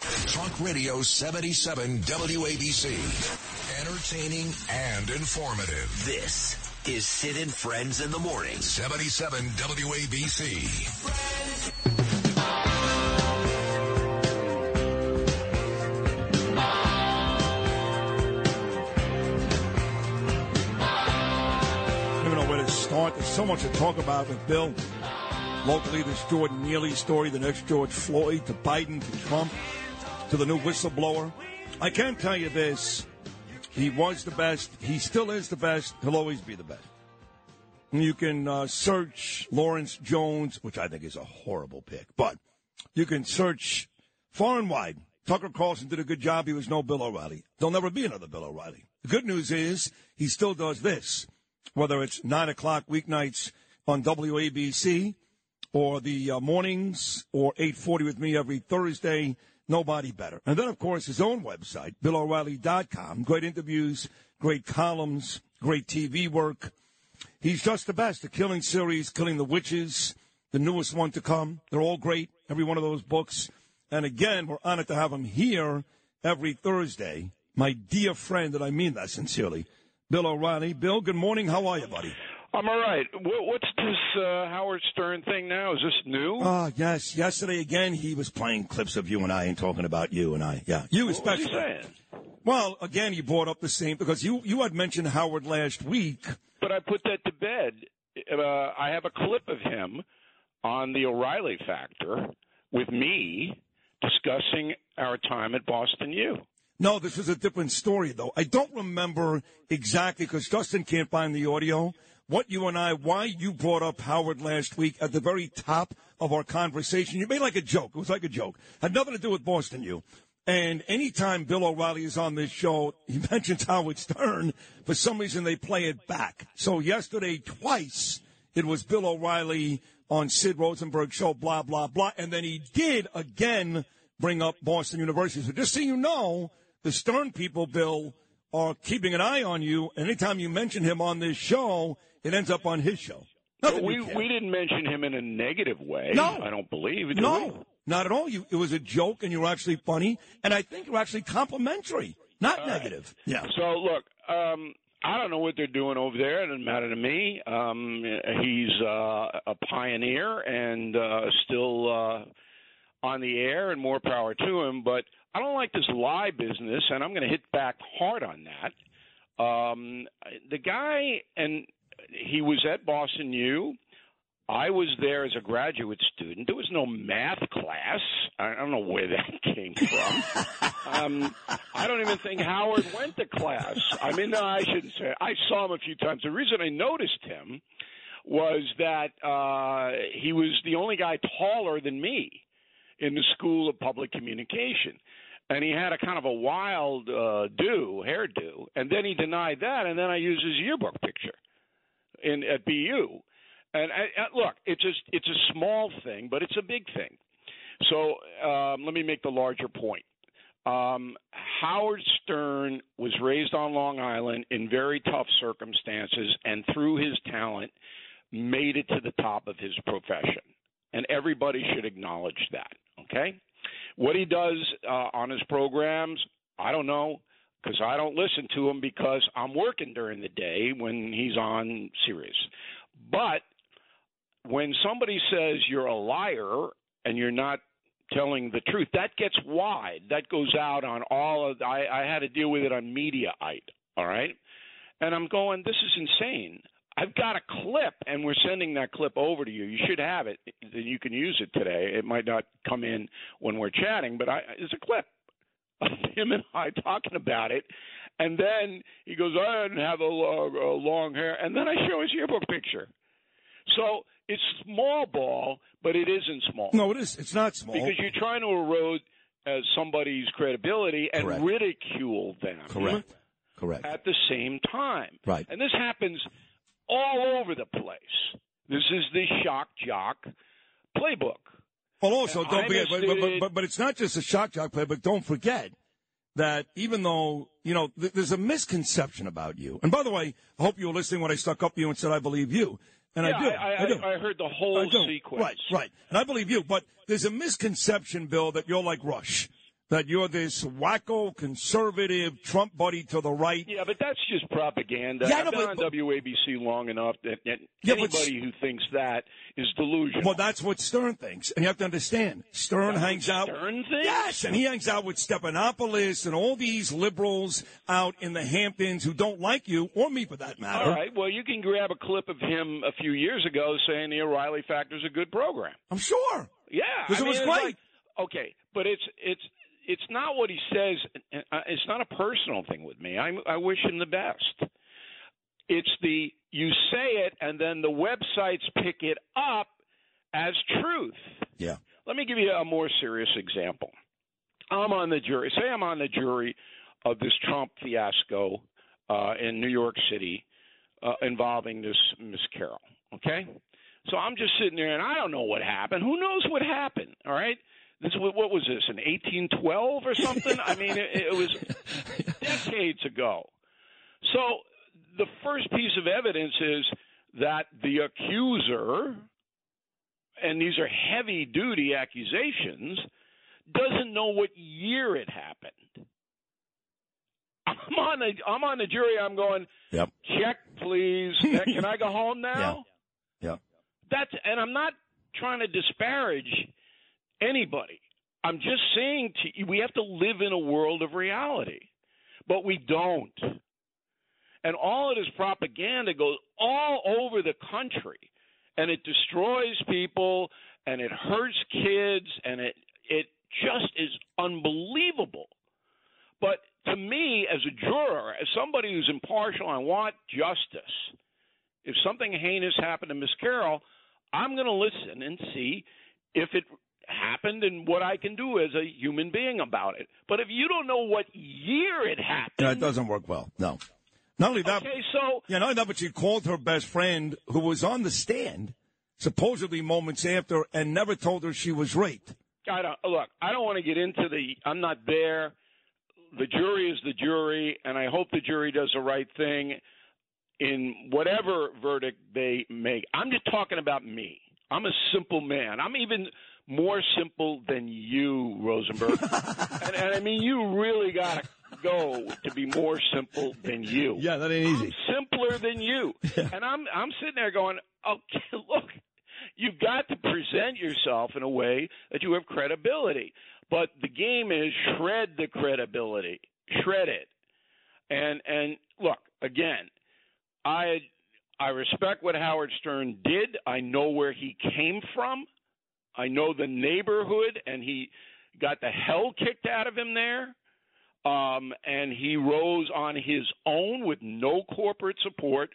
Talk Radio 77 WABC. Entertaining and informative. This is Sid and Friends in the Morning. 77 WABC. I don't know where to start. There's so much to talk about with Bill. Locally, this Jordan Neely story, the next George Floyd, to Biden, to Trump, to the new whistleblower. I can tell you this. He was the best. He still is the best. He'll always be the best. You can uh, search Lawrence Jones, which I think is a horrible pick, but you can search far and wide. Tucker Carlson did a good job. He was no Bill O'Reilly. There'll never be another Bill O'Reilly. The good news is he still does this, whether it's 9 o'clock weeknights on WABC or the uh, mornings or 8.40 with me every Thursday. Nobody better. And then, of course, his own website, BillO'Reilly.com. Great interviews, great columns, great TV work. He's just the best. The Killing series, Killing the Witches, the newest one to come. They're all great, every one of those books. And again, we're honored to have him here every Thursday. My dear friend, and I mean that sincerely, Bill O'Reilly. Bill, good morning. How are you, buddy? I'm all right. What, what's this uh, Howard Stern thing now? Is this new? Ah, yes. Yesterday again, he was playing clips of you and I and talking about you and I. Yeah, you especially. saying? Well, again, you brought up the same because you you had mentioned Howard last week. But I put that to bed. Uh, I have a clip of him on the O'Reilly Factor with me discussing our time at Boston U. No, this was a different story, though. I don't remember exactly because Justin can't find the audio. What you and I, why you brought up Howard last week at the very top of our conversation. You made like a joke. It was like a joke. Had nothing to do with Boston U. And anytime Bill O'Reilly is on this show, he mentions Howard Stern. For some reason, they play it back. So yesterday, twice, it was Bill O'Reilly on Sid Rosenberg's show, blah, blah, blah. And then he did again bring up Boston University. So just so you know, the Stern people, Bill, are keeping an eye on you. Anytime you mention him on this show, it ends up on his show. Nothing we we didn't mention him in a negative way. No. I don't believe. did we? No, not at all. You, it was a joke, and you were actually funny, and I think you were actually complimentary, not negative. Yeah. So look, um, I don't know what they're doing over there. It doesn't matter to me. Um, he's uh, a pioneer and uh, still uh, on the air, and more power to him. But I don't like this lie business, and I'm going to hit back hard on that. Um, the guy, and he was at Boston U. I was there as a graduate student. There was no math class. I don't know where that came from. um, I don't even think Howard went to class. I mean, no, I shouldn't say. I saw him a few times. The reason I noticed him was that uh, he was the only guy taller than me in the School of Public Communication. And he had a kind of a wild uh, do, hairdo. And then he denied that, and then I used his yearbook picture in at BU. And I, I, look, it's a it's a small thing, but it's a big thing. So um, let me make the larger point. Um, Howard Stern was raised on Long Island in very tough circumstances, and through his talent, made it to the top of his profession. And everybody should acknowledge that. Okay, what he does uh, on his programs, I don't know because I don't listen to him because I'm working during the day when he's on Sirius. But when somebody says you're a liar and you're not telling the truth, that gets wide. That goes out on all of. I, I had to deal with it on Mediaite. All right, and I'm going. This is insane. I've got a clip, and we're sending that clip over to you. You should have it. You can use it today. It might not come in when we're chatting, but I, it's a clip of him and I talking about it. And then he goes, I didn't have a long, a long hair. And then I show his yearbook picture. So it's small ball, but it isn't small No, it is. It's not small. because you're trying to erode as somebody's credibility and Correct. ridicule them Correct. Correct. at the same time. Right. And this happens all over the place. This is the shock jock playbook. Well, also, don't I'm forget, but, but, but, but, it's not just a shock jock playbook. don't forget that even though, you know, th- there's a misconception about you. And by the way, I hope you were listening when I stuck up to you and said, I believe you. And yeah, I do. I, I, do. I heard the whole sequence. Right, right. And I believe you. But there's a misconception, Bill, that you're like Rush. That you're this wacko, conservative Trump buddy to the right. Yeah, but that's just propaganda. Yeah, I've no, been but- on WABC long enough that, that Yeah, anybody who thinks that is delusional. Well, that's what Stern thinks. And you have to understand, Stern That's hangs out. Stern thinks? Yes, and he hangs out with Stephanopoulos and all these liberals out in the Hamptons who don't like you, or me for that matter. All right. Well, you can grab a clip of him a few years ago saying the O'Reilly Factor is a good program. I'm sure. Yeah, Because it was mean, it's great. like- okay, but it's it's it's not what he says. uh, It's not a personal thing with me. I, I wish him the best. It's the you say it and then the websites pick it up as truth. Yeah. Let me give you a more serious example. I'm on the jury. Say I'm on the jury of this Trump fiasco uh, in New York City uh, involving this Miss Carroll. Okay, so I'm just sitting there and I don't know what happened. Who knows what happened? All right. This what was this in 1812 or something? I mean, it, it was decades ago. So the first piece of evidence is that the accuser, and these are heavy duty accusations, doesn't know what year it happened. I'm on the I'm on the jury. I'm going. Yep. Check, please. Can I go home now? Yeah. That's and I'm not trying to disparage anybody. I'm just saying to you, we have to live in a world of reality, but we don't. And all of this propaganda goes all over the country, and it destroys people, and it hurts kids, and it it just is unbelievable. But to me, as a juror, as somebody who's impartial, I want justice. If something heinous happened to Miss Carroll, I'm going to listen and see if it happened and what I can do as a human being about it. But if you don't know what year it happened, Yeah, it doesn't work well. No. Not only that, okay, so yeah, not only that, but she called her best friend who was on the stand, supposedly moments after, and never told her she was raped. I don't look. I don't want to get into the. I'm not there. The jury is the jury, and I hope the jury does the right thing in whatever verdict they make. I'm just talking about me. I'm a simple man. I'm even more simple than you, Rosenberg. and, and I mean, you really got to go to be more simple than you. Yeah, that ain't easy. I'm simpler than you. And I'm I'm sitting there going, okay, look, you've got to present yourself in a way that you have credibility. But the game is shred the credibility, shred it. And and look again, I I respect what Howard Stern did. I know where he came from. I know the neighborhood, and he got the hell kicked out of him there. Um, and he rose on his own with no corporate support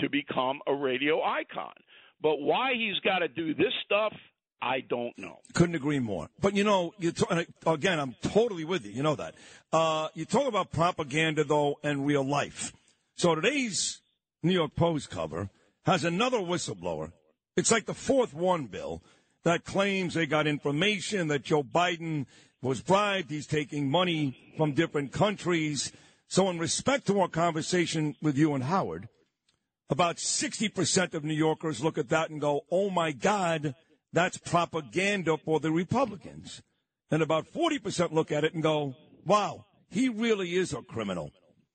to become a radio icon. But why he's got to do this stuff, I don't know. Couldn't agree more. But you know, you t- again, I'm totally with you. You know that. Uh, you talk about propaganda though and real life. So today's New York Post cover has another whistleblower. It's like the fourth one, Bill, that claims they got information that Joe Biden was bribed. He's taking money from different countries. So in respect to our conversation with you and Howard, about 60% of New Yorkers look at that and go, oh my God, that's propaganda for the Republicans. And about 40% look at it and go, wow, he really is a criminal.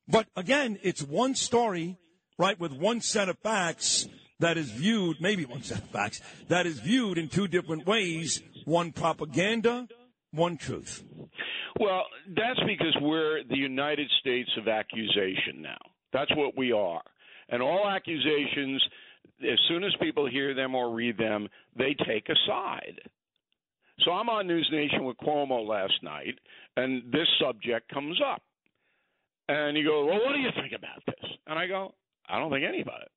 But again, it's one story, right, with one set of facts that is viewed, maybe one set of facts, that is viewed in two different ways one propaganda, one truth. Well, that's because we're the United States of accusation now. That's what we are. And all accusations, as soon as people hear them or read them, they take a side. So I'm on News Nation with Cuomo last night, and this subject comes up. And he goes, Well, what do you think about this? And I go, I don't think any about it.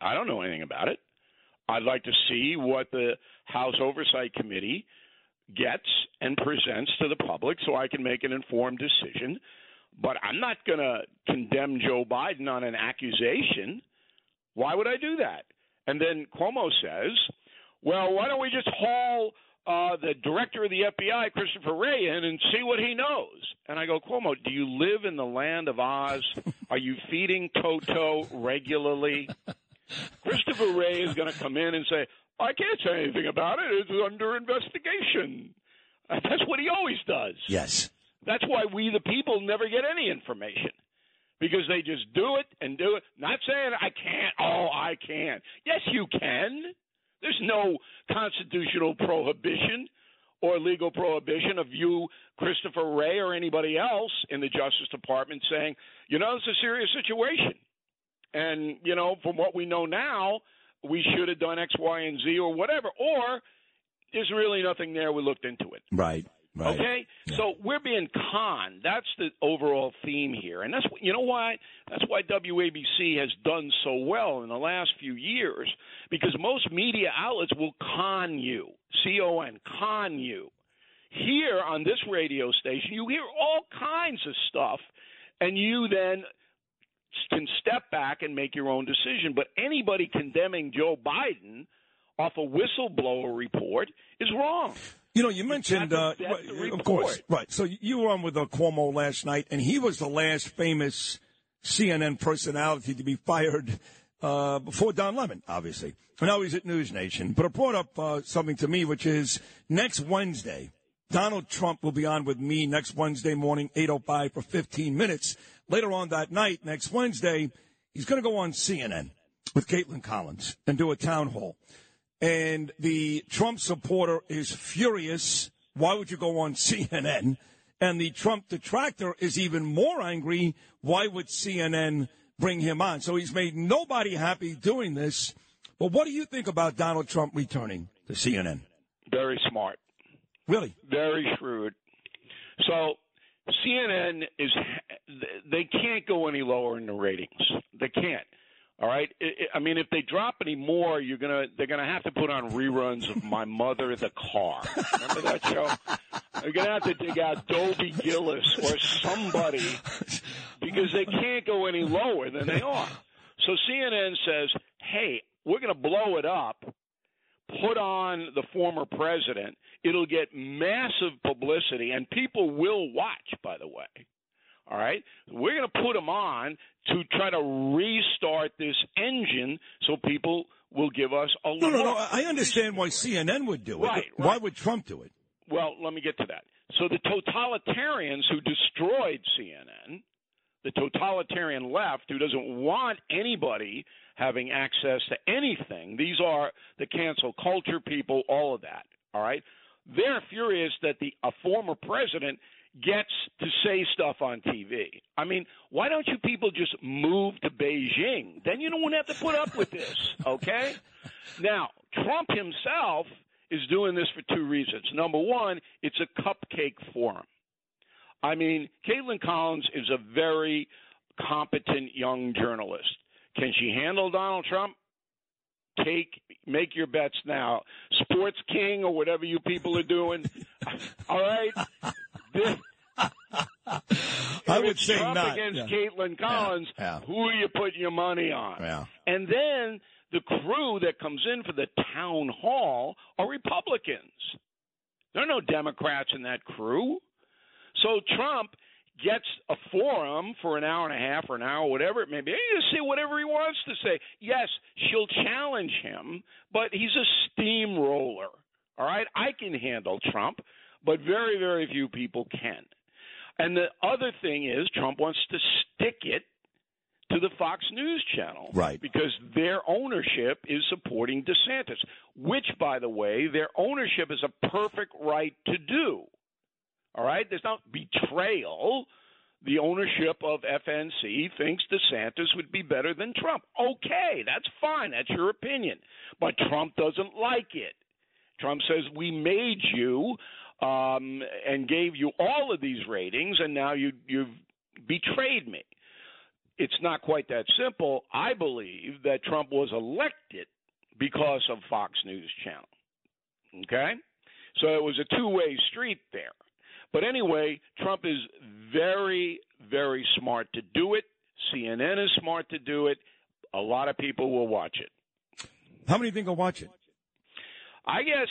I don't know anything about it. I'd like to see what the House Oversight Committee gets and presents to the public so I can make an informed decision. But I'm not going to condemn Joe Biden on an accusation. Why would I do that? And then Cuomo says, well, why don't we just haul uh, the director of the FBI, Christopher Wray, in and see what he knows? And I go, Cuomo, do you live in the land of Oz? Are you feeding Toto regularly? Christopher Wray is going to come in and say, I can't say anything about it. It's under investigation. Uh, that's what he always does. Yes. That's why we, the people, never get any information because they just do it and do it. Not saying I can't. Oh, I can. Yes, you can. There's no constitutional prohibition or legal prohibition of you, Christopher Wray, or anybody else in the Justice Department saying, you know, it's a serious situation. And, you know, from what we know now, we should have done X, Y, and Z or whatever. Or there's really nothing there. We looked into it. Right. Right. Okay, yeah. so we're being conned. That's the overall theme here, and that's you know why that's why WABC has done so well in the last few years because most media outlets will con you, C O N, con you. Here on this radio station, you hear all kinds of stuff, and you then can step back and make your own decision. But anybody condemning Joe Biden off a whistleblower report is wrong. You know, you mentioned, uh, of course, right. So you were on with uh, Cuomo last night, and he was the last famous CNN personality to be fired uh, before Don Lemon, obviously. And now he's at News Nation. But it brought up uh, something to me, which is next Wednesday, Donald Trump will be on with me next Wednesday morning, 8.05 for 15 minutes. Later on that night, next Wednesday, he's going to go on CNN with Kaitlan Collins and do a town hall and the Trump supporter is furious. Why would you go on CNN? And the Trump detractor is even more angry. Why would CNN bring him on? So he's made nobody happy doing this. But what do you think about Donald Trump returning to CNN? Very smart. Really? Very shrewd. So CNN is, they can't go any lower in the ratings. They can't. All right. I mean, if they drop any more, you're gonna they're gonna have to put on reruns of My Mother the Car. Remember that show? They're gonna have to dig out Dobie Gillis or somebody because they can't go any lower than they are. So CNN says, "Hey, we're gonna blow it up." Put on the former president. It'll get massive publicity, and people will watch. By the way, all right, we're going to put them on to try to restart this engine so people will give us a no, no, no. I understand why CNN would do it. Right, right. Why would Trump do it? Well, let me get to that. So the totalitarians who destroyed CNN, the totalitarian left who doesn't want anybody having access to anything, these are the cancel culture people, all of that. All right, they're furious that the a former president gets to say stuff on TV. I mean, why don't you people just move to Beijing? Then you don't have to put up with this, okay? Now, Trump himself is doing this for two reasons. Number one, it's a cupcake forum. I mean, Kaitlan Collins is a very competent young journalist. Can she handle Donald Trump? Take make your bets now. Sports King or whatever you people are doing. All right. I would say Trump not. against yeah. Kaitlan Collins. Yeah, yeah. Who are you putting your money on? And then the crew that comes in for the town hall are Republicans. There are no Democrats in that crew. So Trump gets a forum for an hour and a half or an hour, whatever it may be. He just say whatever he wants to say. Yes, she'll challenge him, but he's a steamroller. All right, I can handle Trump, but very, very few people can. And the other thing is, Trump wants to stick it to the Fox News channel. Right. Because their ownership is supporting DeSantis, which, by the way, their ownership is a perfect right to do. All right? There's not betrayal. The ownership of FNC thinks DeSantis would be better than Trump. Okay, that's fine. That's your opinion. But Trump doesn't like it. Trump says, We made you um, and gave you all of these ratings, and now you, you've betrayed me. It's not quite that simple. I believe that Trump was elected because of Fox News Channel. Okay? So it was a two way street there. But anyway, Trump is very, very smart to do it. CNN is smart to do it. A lot of people will watch it. How many think will watch it? I guess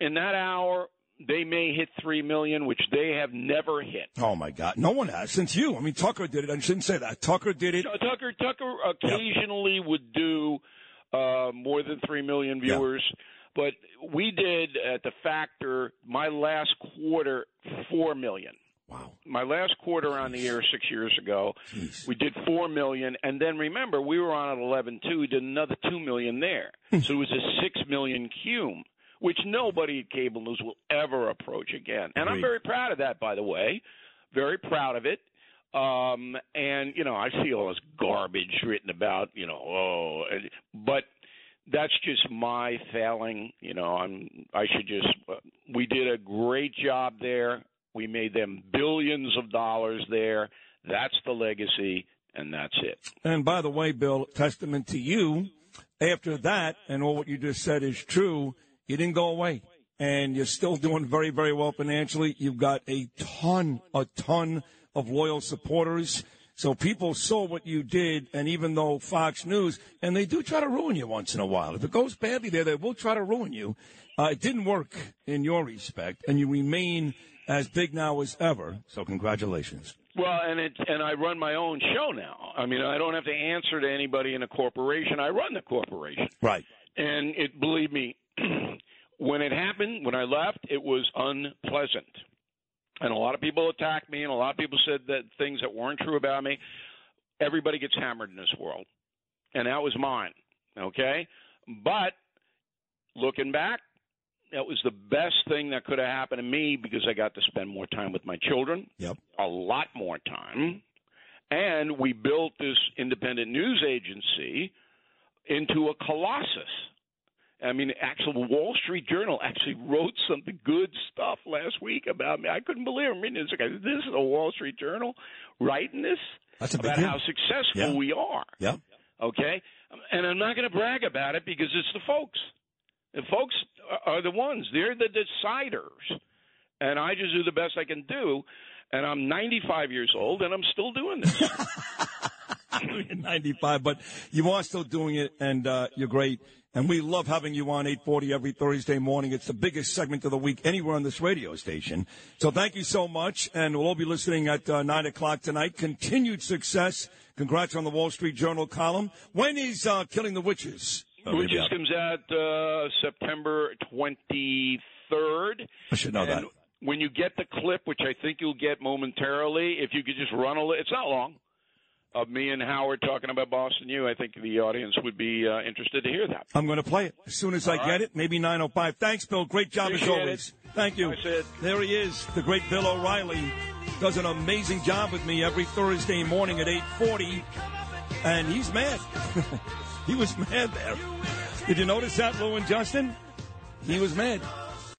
in that hour they may hit three million, which they have never hit. Oh my God, no one has since you. I mean, Tucker did it. I shouldn't say that. Tucker did it. Tucker Tucker occasionally yep. would do uh, more than three million viewers. Yep. But we did at the factor my last quarter four million. Wow. My last quarter on the air six years ago, Jeez. we did four million, and then remember we were on at eleven two. We did another two million there, so it was a six million cume, which nobody at cable news will ever approach again. And I'm very proud of that, by the way. Very proud of it. Um, and you know, I see all this garbage written about, you know, oh, but that's just my failing. You know, I'm I should just. Uh, we did a great job there. We made them billions of dollars there. That's the legacy, and that's it. And by the way, Bill, testament to you. After that, and all what you just said is true. You didn't go away, and you're still doing very, very well financially. You've got a ton, a ton of loyal supporters. So people saw what you did, and even though Fox News, and they do try to ruin you once in a while. If it goes badly there, they will try to ruin you. Uh, it didn't work in your respect, and you remain as big now as ever. So congratulations. Well, and it and I run my own show now. I mean, I don't have to answer to anybody in a corporation. I run the corporation. Right. And it believe me, when it happened, when I left, it was unpleasant. And a lot of people attacked me and a lot of people said that things that weren't true about me. Everybody gets hammered in this world. And that was mine. Okay? But looking back, that was the best thing that could have happened to me because I got to spend more time with my children. Yep. A lot more time. And we built this independent news agency into a colossus. I mean, actual Wall Street Journal actually wrote some good stuff last week about me. I couldn't believe it. I'm reading this. This is a Wall Street Journal writing this That's about how successful yeah. we are. Yeah. Okay. And I'm not going to brag about it because it's the folks. The folks are the ones. They're the deciders. And I just do the best I can do. And I'm 95 years old, and I'm still doing this. 95, but you are still doing it, and uh, you're great. And we love having you on 840 every Thursday morning. It's the biggest segment of the week anywhere on this radio station. So thank you so much. And we'll all be listening at uh, 9 o'clock tonight. Continued success. Congrats on the Wall Street Journal column. When is uh, Killing the Witches? Uh, Witches comes out uh, September 23rd. I should know and that. When you get the clip, which I think you'll get momentarily, if you could just run a little, it's not long of me and Howard talking about Boston U. I think the audience would be uh, interested to hear that. I'm going to play it as soon as All I right. get it. Maybe 9:05. Thanks, Bill. Great job Appreciate as always. it. Thank you. There he is, the great Bill O'Reilly. Does an amazing job with me every Thursday morning at 8:40, and he's mad. he was mad there. Did you notice that, Lou and Justin? He was mad.